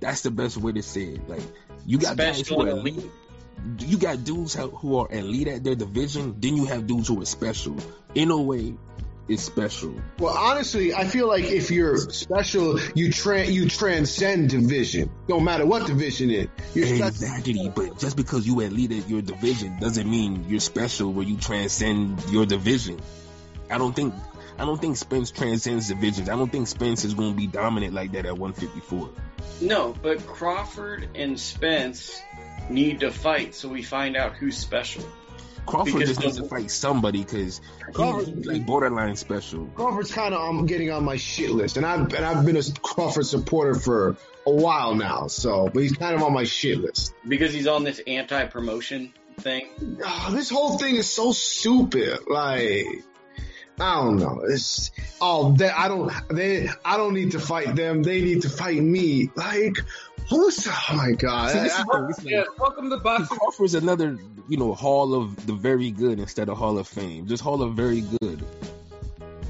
That's the best way to say it. Like you got guys Special who are and elite. Elite. You got dudes who who are elite at their division. Then you have dudes who are special. In a way, is special. well, honestly, I feel like if you're special, you tra- you transcend division. No matter what division it. You're special. Exactly. But just because you elite at your division doesn't mean you're special where you transcend your division. I don't think. I don't think Spence transcends divisions. I don't think Spence is going to be dominant like that at 154. No, but Crawford and Spence need to fight so we find out who's special. Crawford Because just needs to fight somebody because he, Crawford- he like borderline special. Crawford's kind of um, getting on my shit list, and I've and I've been a Crawford supporter for a while now. So, but he's kind of on my shit list. because he's on this anti-promotion thing. Ah, this whole thing is so stupid. Like, I don't know. It's oh, they, I don't they I don't need to fight them. They need to fight me. Like, who's oh my god. See, this I- is the- this Yeah, like- welcome to boxing. Crawford's another, you know, Hall of the very good instead of Hall of Fame. Just Hall of very good.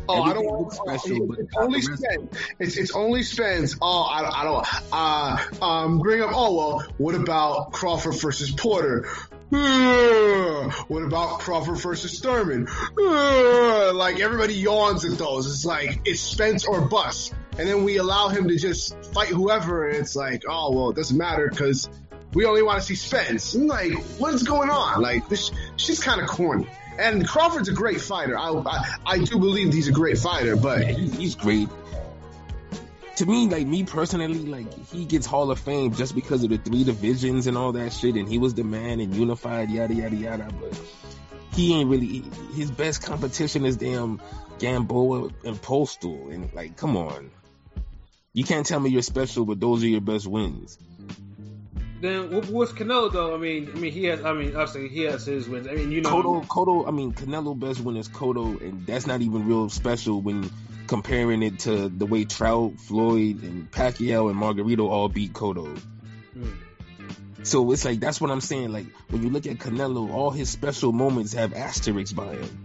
Oh, I don't want looks special, but it's not only the rest. Spence. It's it's only Spence. Oh, I, I don't. Uh, um, bring up. Oh well, what about Crawford versus Porter? Uh, what about Crawford versus Thurman? Uh, like everybody yawns at those. It's like it's Spence or bust, and then we allow him to just fight whoever. And it's like, oh well, it doesn't matter because we only want to see Spence. I'm like, what's going on? Like this shit's kind of corny. And Crawford's a great fighter. I, I I do believe he's a great fighter, but Yeah, he's, he's great. To me, like me personally, like he gets Hall of Fame just because of the three divisions and all that shit, and he was the man and unified, yada yada yada. But he ain't really his best competition is damn Gamboa and Postol, and like, come on, you can't tell me you're special, but those are your best wins. Then what- what's Canelo though? I mean, I mean he has. I mean, obviously he has his wins. I mean, you know, Cotto, Cotto, I mean, Canelo best win is Cotto, and that's not even real special when comparing it to the way Trout, Floyd, and Pacquiao and Margarito all beat Cotto. Hmm. So it's like that's what I'm saying. Like when you look at Canelo, all his special moments have asterisks by him.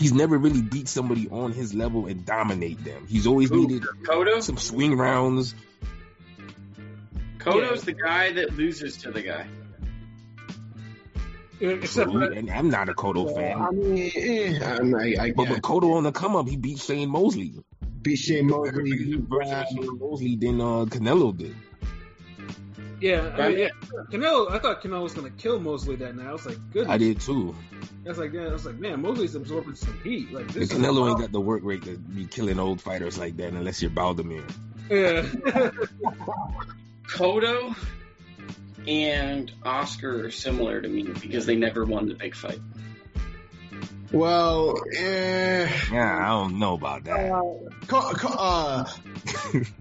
He's never really beat somebody on his level and dominate them. He's always Who? needed Cotto? some swing rounds. Cotto's Yeah. the guy that loses to the guy. except for and I'm not a Cotto fan. I mean, eh, I'm, I, I But get with Cotto on the come up, he beat Shane Mosley. beat Shane Mosley. He versus Shane Mosley than uh, Canelo did. Yeah, I mean, yeah, Canelo. I thought Canelo was gonna kill Mosley that night. I was like, good. I did too. I was like, yeah, I was like, man, Mosley's absorbing some heat. Like this. is Canelo ain't got the work rate to be killing old fighters like that unless you're Baldomir. Yeah. Cotto and Oscar are similar to me because they never won the big fight. Well, eh, Yeah, I don't know about that. Co- Co- uh,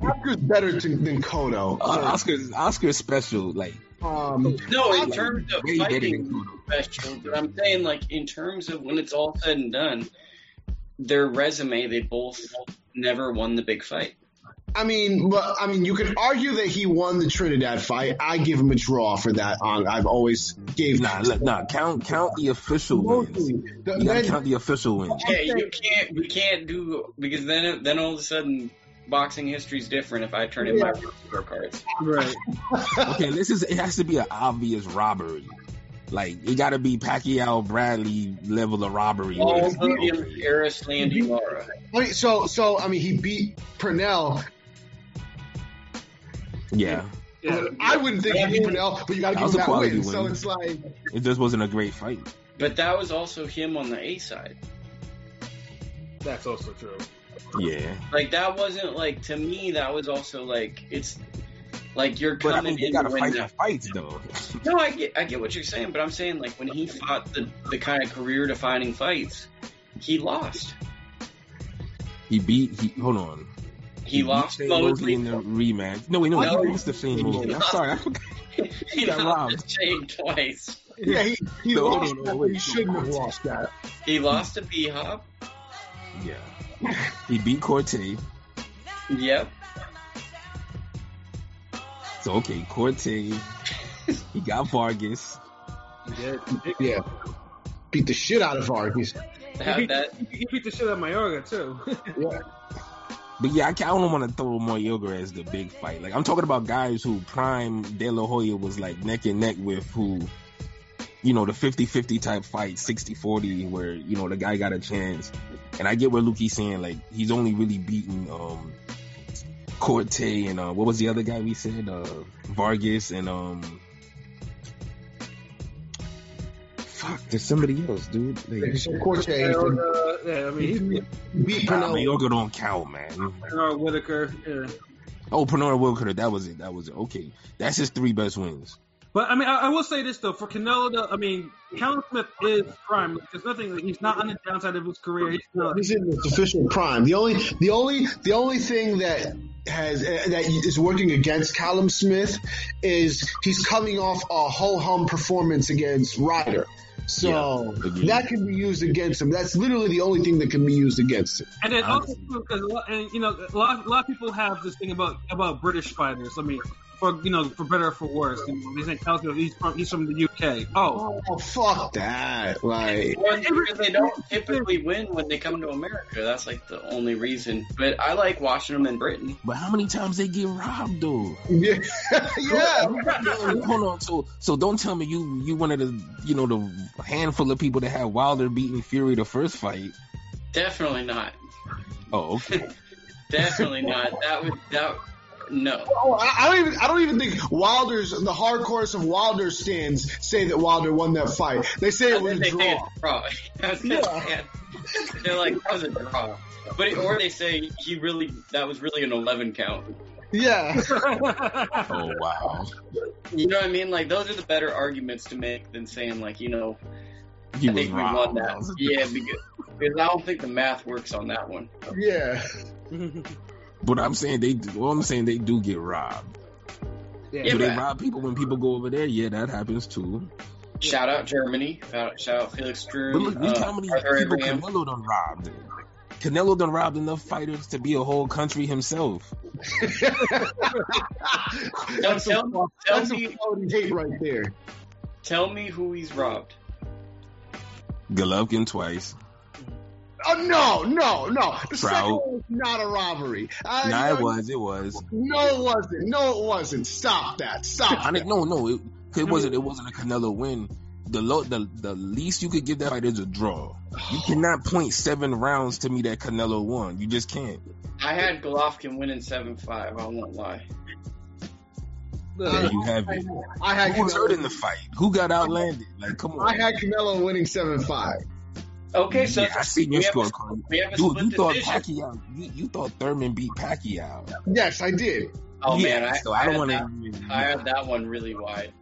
Oscar's better to, than Cotto. Uh, Oscar's Oscar's special, like Um, No, in I'm terms of way better fighting than Cotto. special, but I'm saying like in terms of when it's all said and done, their resume, they both never won the big fight. I mean, but I mean, you could argue that he won the Trinidad fight. I give him a draw for that. On I've always gave. Nah, look, nah, count count the official wins. Mostly, You the- gotta then- count the official wins. Yeah, you can't. We can't do because then then all of a sudden boxing history is different if I turn in my scorecards. right. Okay, this is it has to be an obvious robbery. Like it got to be Pacquiao Bradley level of robbery. All Like, Williams, Erislandy, Lara. I so so I mean, he beat Pernell. yeah, Yeah. I wouldn't think he beat Pernell, but you got to give him a that quality win. So it's like, it just wasn't a great fight. But that was also him on the A side. That's also true. Yeah, Like that wasn't like to me. That was also like it's like you're but I coming mean, they in gotta fight that the fights though. No, I get I get what you're saying, but I'm saying like when he fought the the kind of career defining fights, he lost. He beat. He hold on. He, lost Shane Mosley Mosley. in the rematch. No, wait, no, No, he lost to Shane Mosley. I'm sorry, I forgot. he got lost robbed. to Shane twice. yeah, he, he No, lost. no, no, that, wait, he shouldn't have lost that. He lost to B Hop. Yeah, he beat Quartey. Yep. So okay, Quartey. He got Vargas. He did. Yeah, beat the shit out of Vargas. He beat, he beat the shit out of Mayorga too. Yeah. But yeah, I, ca- I don't want to throw Mayorga as the big fight. Like I'm talking about guys who prime De La Hoya was like neck and neck with who, you know, the 50-50 type fight, 60-40, where you know the guy got a chance. And I get what Lukey's saying like he's only really beaten um Quartey and uh, what was the other guy we said uh Vargas and um. Fuck, there's somebody else, dude. Like, Quartey Mayorga, yeah, I mean, he's beat nah, Pernell. Mayorga don't count, man. Bernard Whitaker. Yeah. Oh, Pernod Wilker, that was it. That was it. Okay, that's his three best wins. But I mean, I, I will say this though: for Canelo, though, I mean, Callum Smith is prime. There's nothing. He's not on the downside of his career. He's not. He's in his official prime. The only, the only, the only thing that has uh, that is working against Callum Smith is he's coming off a ho hum performance against Ryder. So Yeah, that can be used against him. That's literally the only thing that can be used against him. And then also, because you know, a lot, a lot of people have this thing about about British fighters. I mean, for you know, for better or for worse, you know, they think Callum he's from he's from the UK. Oh, Oh fuck that! Like Well, they don't typically win when they come to America. That's like the only reason. But I like watching them in Britain. But how many times they get robbed though? yeah, yeah. Hold on. So so don't tell me you you one of the you know the handful of people that had Wilder beating Fury the first fight. Definitely not. Oh, okay. Definitely not. That would that. No. Oh, I, I don't even. I don't even think Wilder's the hardcores of Wilder stands say that Wilder won that fight. They say it was a draw. it's a draw. I was gonna say, They're like that was a draw. But or they say he really that was really an eleven count. Yeah. Oh wow. You know what I mean? Like those are the better arguments to make than saying like you know He I was think we won robbed. that. Yeah, because, because I don't think the math works on that one. Yeah. But I'm saying they. Well, I'm saying they do get robbed. yeah. Yeah, do they rob people when people go over there? Yeah, that happens too. Shout out Germany. Shout out, shout out Felix But look, look uh, how many Arthur people Abraham. Canelo done robbed. Canelo done robbed enough fighters to be a whole country himself. that's tell- a, tell that's me- a right there. Tell me who he's robbed. Golovkin twice. Oh no, no, no! The Trout. second one was not a robbery. Uh, nah, no, it was. It was. No, it wasn't. No, it wasn't. Stop that. Stop. I that. No, no. It, 'cause it wasn't. It wasn't a Canelo win. The low, the the least you could give that fight is a draw. You cannot point seven rounds to me that Canelo won. You just can't. I had Golovkin winning seven five. I won't lie. There you have it. I had Who was hurt in the fight? Who got outlanded? Like, come on. I had Canelo winning seven five. Okay, so yeah, I seen your we have a- scorecard. we have a Dude, split you thought decision. Pacquiao. You, you thought Thurman beat Pacquiao. Yes, I did. Oh yeah, man, I, so I don't want to. I had that one really wide.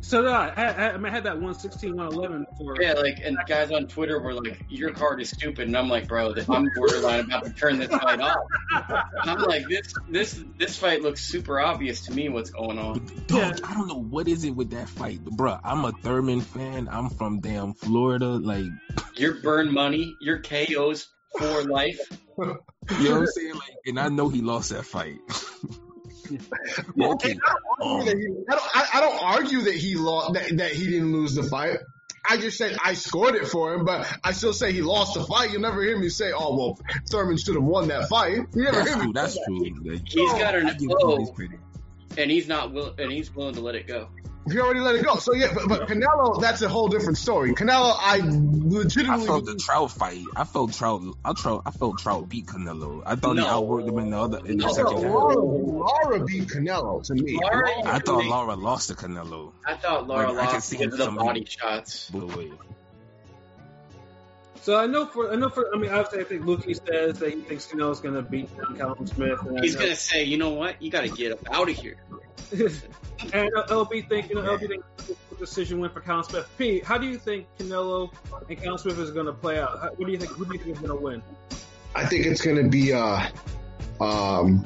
So did I. I, I, I, had that 116, 111 for. Yeah, like, and guys on Twitter were like, "Your card is stupid," and I'm like, "Bro, th- I'm borderline about to turn this fight off." And I'm like, "This, this, this fight looks super obvious to me. What's going on?" Dog, I don't know what is it with that fight, bruh. I'm a Thurman fan. I'm from damn Florida. Like, Your burn money, your KOs for life. you know what I'm saying? Like, and I know he lost that fight. okay. I don't, I, I don't argue that he lost that, that he didn't lose the fight. I just said I scored it for him, but I still say he lost the fight. You'll never hear me say, "Oh well, Thurman should have won that fight." You never That's hear me. true. That's that. true. Like, He's got an give O, and he's not will, and he's willing to let it go. He already let it go. So yeah, but, but Canelo, that's a whole different story. Canelo, I legitimately I felt the Trout fight. I felt Trout. I Trout. I felt Trout beat Canelo. I thought he outworked him in the other in the No. second half. Laura, Laura beat Canelo to me. Laura, I thought Laura lost to Canelo. I thought Laura Like, I can lost see because of the some- body shots. By the way, So I know for I know for I mean obviously I think Lukey says that he thinks Canelo's going to beat Callum Smith. He's gonna say, "You know what? You got to get out of here." And LB think you know LB think the decision went for Callum Smith. P, how do you think Canelo and Callum Smith is going to play out? What do you think? Who do you think is going to win? I think it's going to be a um,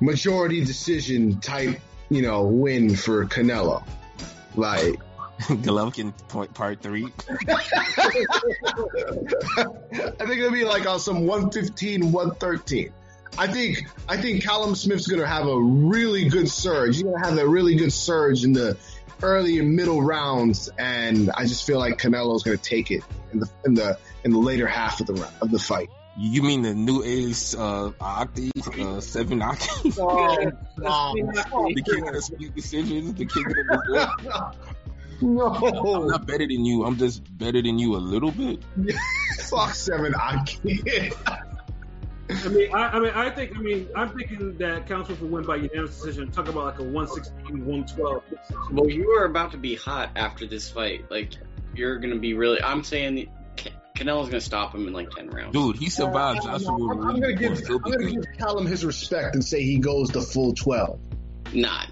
majority decision type, you know, win for Canelo. Like, Golovkin point part three. I think it'll be like on some 115, 113. I think I think Callum Smith's gonna have a really good surge. He's gonna have a really good surge in the early and middle rounds, and I just feel like Canelo's gonna take it in the in the in the later half of the round, of the fight. You mean the new age uh, Octi, uh, seven Octi? Oh, the king of the split decisions, the king of the result. I'm no, not better than you. I'm just better than you a little bit. fuck seven. I can't. I mean, I, I mean, I think, I mean, I'm thinking that Callum Smith will win by unanimous decision. Talk about like a 116, 112. Well, you are about to be hot after this fight. Like you're gonna be really. I'm saying Canelo's gonna stop him in like ten rounds. Dude, he survived Joshua I'm, I'm gonna give before. I'm gonna give Callum his respect and say he goes the full twelve. Not.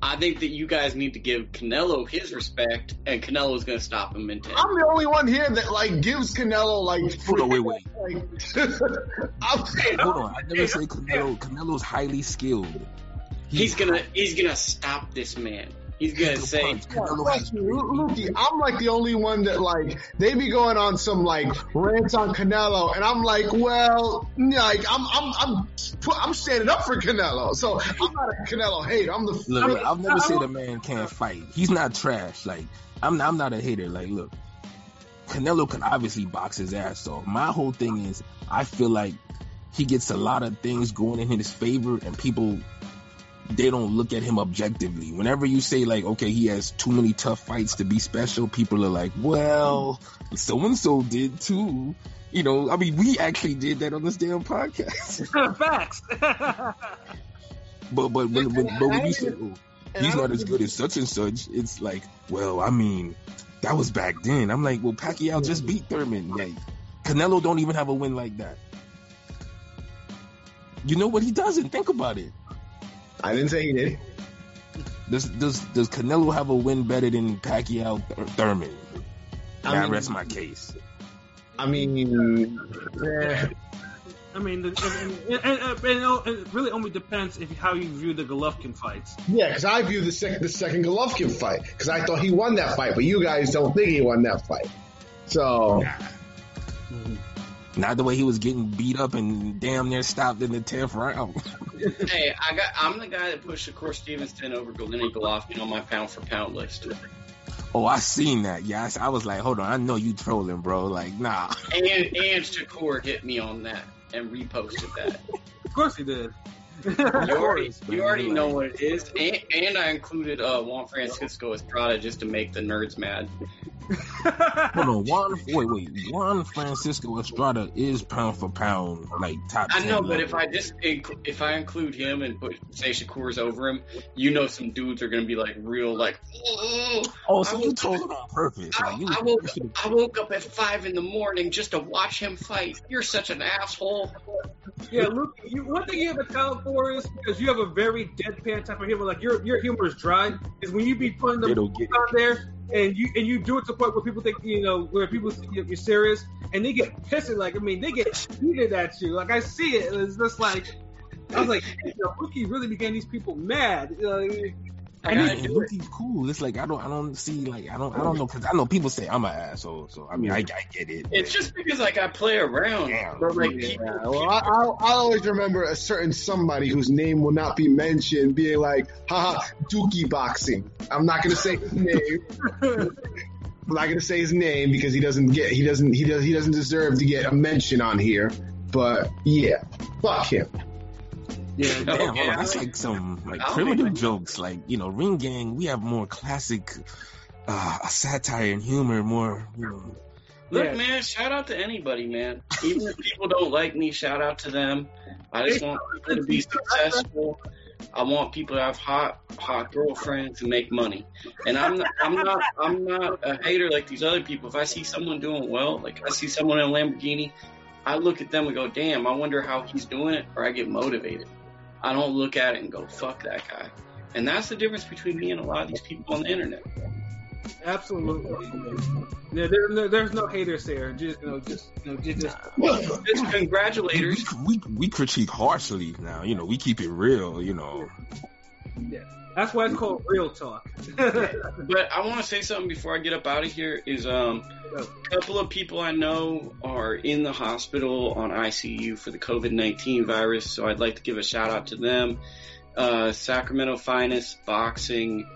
I think that you guys need to give Canelo his respect, and Canelo's going to stop him in ten. I'm the only one here that like gives Canelo like. Hold on, wait, wait. like I'm saying, Hold on. I never say Canelo. Canelo's highly skilled. He's gonna he's gonna stop this man. He's gonna can say, punch. Lukey, I'm like the only one that like they be going on some like rants on Canelo, and I'm like, well, like I'm I'm I'm I'm standing up for Canelo, so I'm not a Canelo hater. I'm the Look, look, I've never said a man can't fight. He's not trash. Like I'm, I'm not a hater. Like, look, Canelo can obviously box his ass off. My whole thing is, I feel like he gets a lot of things going in his favor, and people they don't look at him objectively. Whenever you say like, okay, he has too many tough fights to be special, people are like, well, so and so did too. You know, I mean, we actually did that on this damn podcast. Facts. But but when, when but when you say oh, he's not as good as such and such, it's like, well, I mean, that was back then. I'm like, well, Pacquiao just beat Thurman. Like, Canelo don't even have a win like that. You know what he doesn't? Think about it. I didn't say he did. Does does does Canelo have a win better than Pacquiao Thur- Thurman? I Now mean- rest my case. I mean, yeah. I mean, the, and, and, and, and it really only depends if how you view the Golovkin fights. yeah, because I view the second the second Golovkin fight because I thought he won that fight, but you guys don't think he won that fight. So Not the way he was getting beat up and damn near stopped in the tenth round. "Hey, I got I'm the guy that pushed Shakur Stevenson over Galini Golovkin on my pound for pound list." oh, I seen that. Yeah, I was like, hold on, I know you trolling, bro. Like, nah. And and Shakur hit me on that and reposted that. Of course he did. You already, course, you already know what it is, and, and I included uh, Juan Francisco Estrada just to make the nerds mad. Hold on, Juan. Wait, wait. Juan Francisco Estrada is pound for pound, like top. I 10 know, but level. if I just inc- if I include him and put say Shakur's over him, you know some dudes are gonna be like real like. "Ugh." oh, so I you told him on purpose. I, Like, you, I woke I woke up at five in the morning just to watch him fight. You're such an asshole. yeah, Luke. You, one thing you have a talent for is because you have a very deadpan type of humor. Like your your humor is dry. Is when you be putting They them don't get out there and you and you do it to the point where people think you know where people you're serious and they get pissed. Like I mean, they get heated at you. Like I see it. It's just like. I was like, you know, Rookie really began these people mad. Uh, I And, gotta and do it. Lukey's cool. It's like I don't, I don't see like I don't, I don't know because I know people say I'm an asshole. So I mean, I, I get it. It's just because like I play around, Damn. but like Yeah, people, well, I, I'll, I'll always remember a certain somebody whose name will not be mentioned being like, haha, Dookie boxing. I'm not going to say his name. I'm not going to say his name because he doesn't get, he doesn't, he does, he doesn't deserve to get a mention on here. But yeah, fuck him. yeah, Damn, hold Okay, on. That's like some like I'll primitive jokes. Like you know, Ring Gang. We have more classic uh, satire and humor. More, you know. Look, Yeah. man, shout out to anybody, man. Even if people don't like me, shout out to them. I just want people to be successful. I want people to have hot, hot girlfriends and make money. And I'm not, I'm not, I'm not a hater like these other people. If I see someone doing well, like I see someone in a Lamborghini, I look at them and go, "Damn, I wonder how he's doing it," or I get motivated. I don't look at it and go, "Fuck that guy." And that's the difference between me and a lot of these people on the internet. absolutely. Yeah, there, there, there's no haters there. Just you know, just you know, just, just Just congratulators. We, we we critique harshly now. You know, we keep it real. You know, that's why it's called real talk. But I want to say something before I get up out of here. Is um, a couple of people I know are in the hospital on ICU for the COVID nineteen virus, so I'd like to give a shout out to them. Uh, Sacramento Finest Boxing,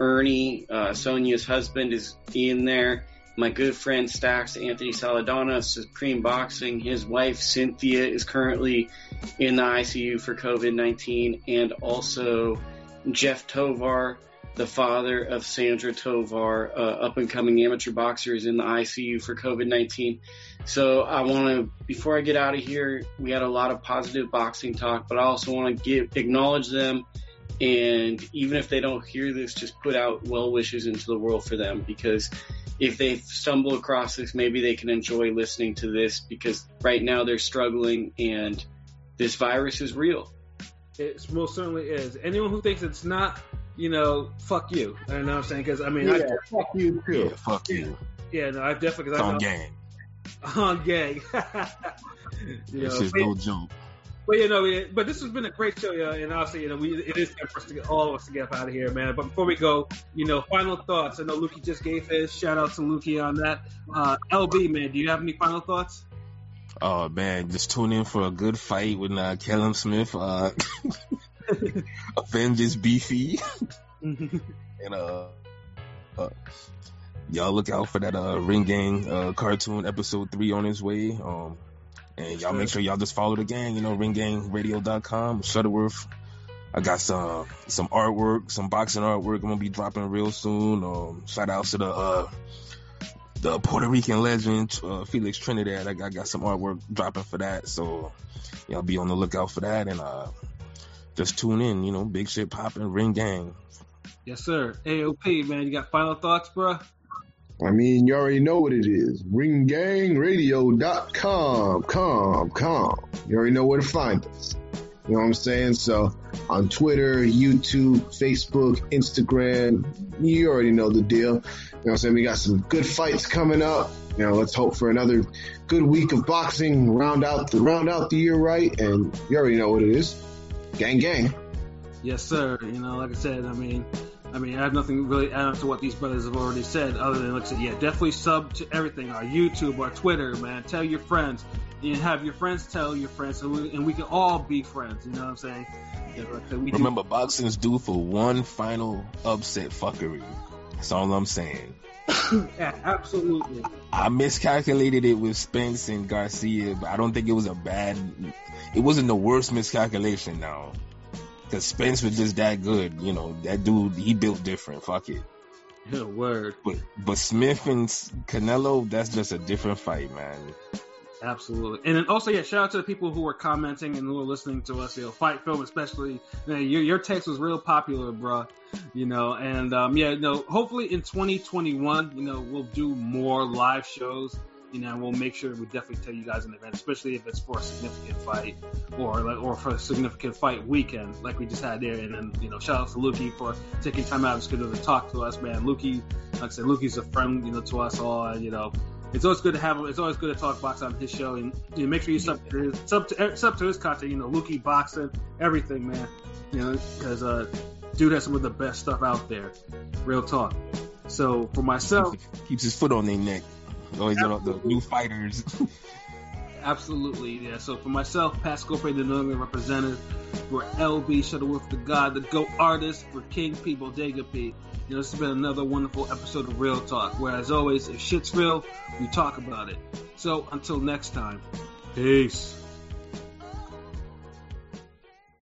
Ernie, uh, Sonia's husband is in there. My good friend Stax Anthony Saladana, Supreme Boxing, his wife Cynthia is currently in the ICU for COVID nineteen, and also Jeff Tovar, the father of Sandra Tovar, uh, up and coming amateur boxer, is in the ICU for COVID 19. So I want to, before I get out of here, we had a lot of positive boxing talk, but I also want to acknowledge them. And even if they don't hear this, just put out well wishes into the world for them because if they stumble across this, maybe they can enjoy listening to this because right now they're struggling and this virus is real. It most certainly is. Anyone who thinks it's not, you know, fuck you. You know what I'm saying? Because I mean, Yeah, I, fuck you Yeah, too. fuck you. yeah, no, I've definitely It's cause I on gang. on gang. you This know, is but, no joke. but you know, it, but this has been a great show, yeah, and honestly, you know, we it is time for us to get all of us to get up out of here, man. But before we go, you know, final thoughts. I know Lukey just gave his shout out to Lukey on that. Uh, LB, man, do you have any final thoughts? Oh man, just tune in for a good fight with uh, Callum Smith, uh, Avengers Beefy, and uh, uh, y'all look out for that uh, Ring Gang uh, cartoon episode three on its way. Um, and y'all make sure y'all just follow the gang. You know, ringgangradio.com, Shuttleworth. I got some some artwork, some boxing artwork. I'm gonna be dropping real soon. Um, shout out to the uh, the Puerto Rican legend uh, Felix Trinidad. I got, I got some artwork dropping for that, so y'all be on the lookout for that and uh, just tune in. You know, big shit popping, Ring Gang. yes, sir. AOP, man, you got final thoughts, bro? I mean, you already know what it is. Ringgangradio.com. Com, com. You already know where to find us. You know what I'm saying? So on Twitter, YouTube, Facebook, Instagram, you already know the deal. You know what I'm saying? We got some good fights coming up. You know, let's hope for another good week of boxing, round out the round out the year right, and you already know what it is. Gang gang. Yes, sir. You know, like I said, I mean, I mean, I have nothing really to add to what these brothers have already said, other than like I said, yeah, definitely sub to everything, our YouTube, our Twitter, man. Tell your friends, and have your friends tell your friends, and we, and we can all be friends. You know what I'm saying? Yeah, like I said, do- Remember, boxing's due for one final upset fuckery. That's all I'm saying. yeah, absolutely. I miscalculated it with Spence and Garcia, but I don't think it was a bad. It wasn't the worst miscalculation now, because Spence was just that good. You know, that dude he built different. Fuck it. Yeah, word. But but Smith and Canelo, that's just a different fight, man. Absolutely. And then also, yeah, shout out to the people who were commenting and who were listening to us, you know, Fight Film especially. You know, your, your text was real popular, bruh. You know, and um, yeah, no, hopefully in 2021, you know, we'll do more live shows. You know, we'll make sure we definitely tell you guys in advance, especially if it's for a significant fight or or for a significant fight weekend like we just had there. And then, you know, shout out to Lukey for taking time out of his schedule to talk to us, man. Lukey, like I said, Lukey's a friend, you know, to us all. You know, it's always good to have him. It's always good to talk box on his show, and you know, make sure you sub to his, sub to, sub to his content. You know, Lukey boxing, everything, man. You know, because uh, dude has some of the best stuff out there. Real talk. So for myself, Keeps his foot on their neck. Always got the new fighters. absolutely, yeah. So for myself, Pat Scope, the New England representative, for LB Shuttleworth, the God, the Go artist, for King P, Bodega P. You know, this has been another wonderful episode of Real Talk, where as always, if shit's real, we talk about it. So until next time, peace.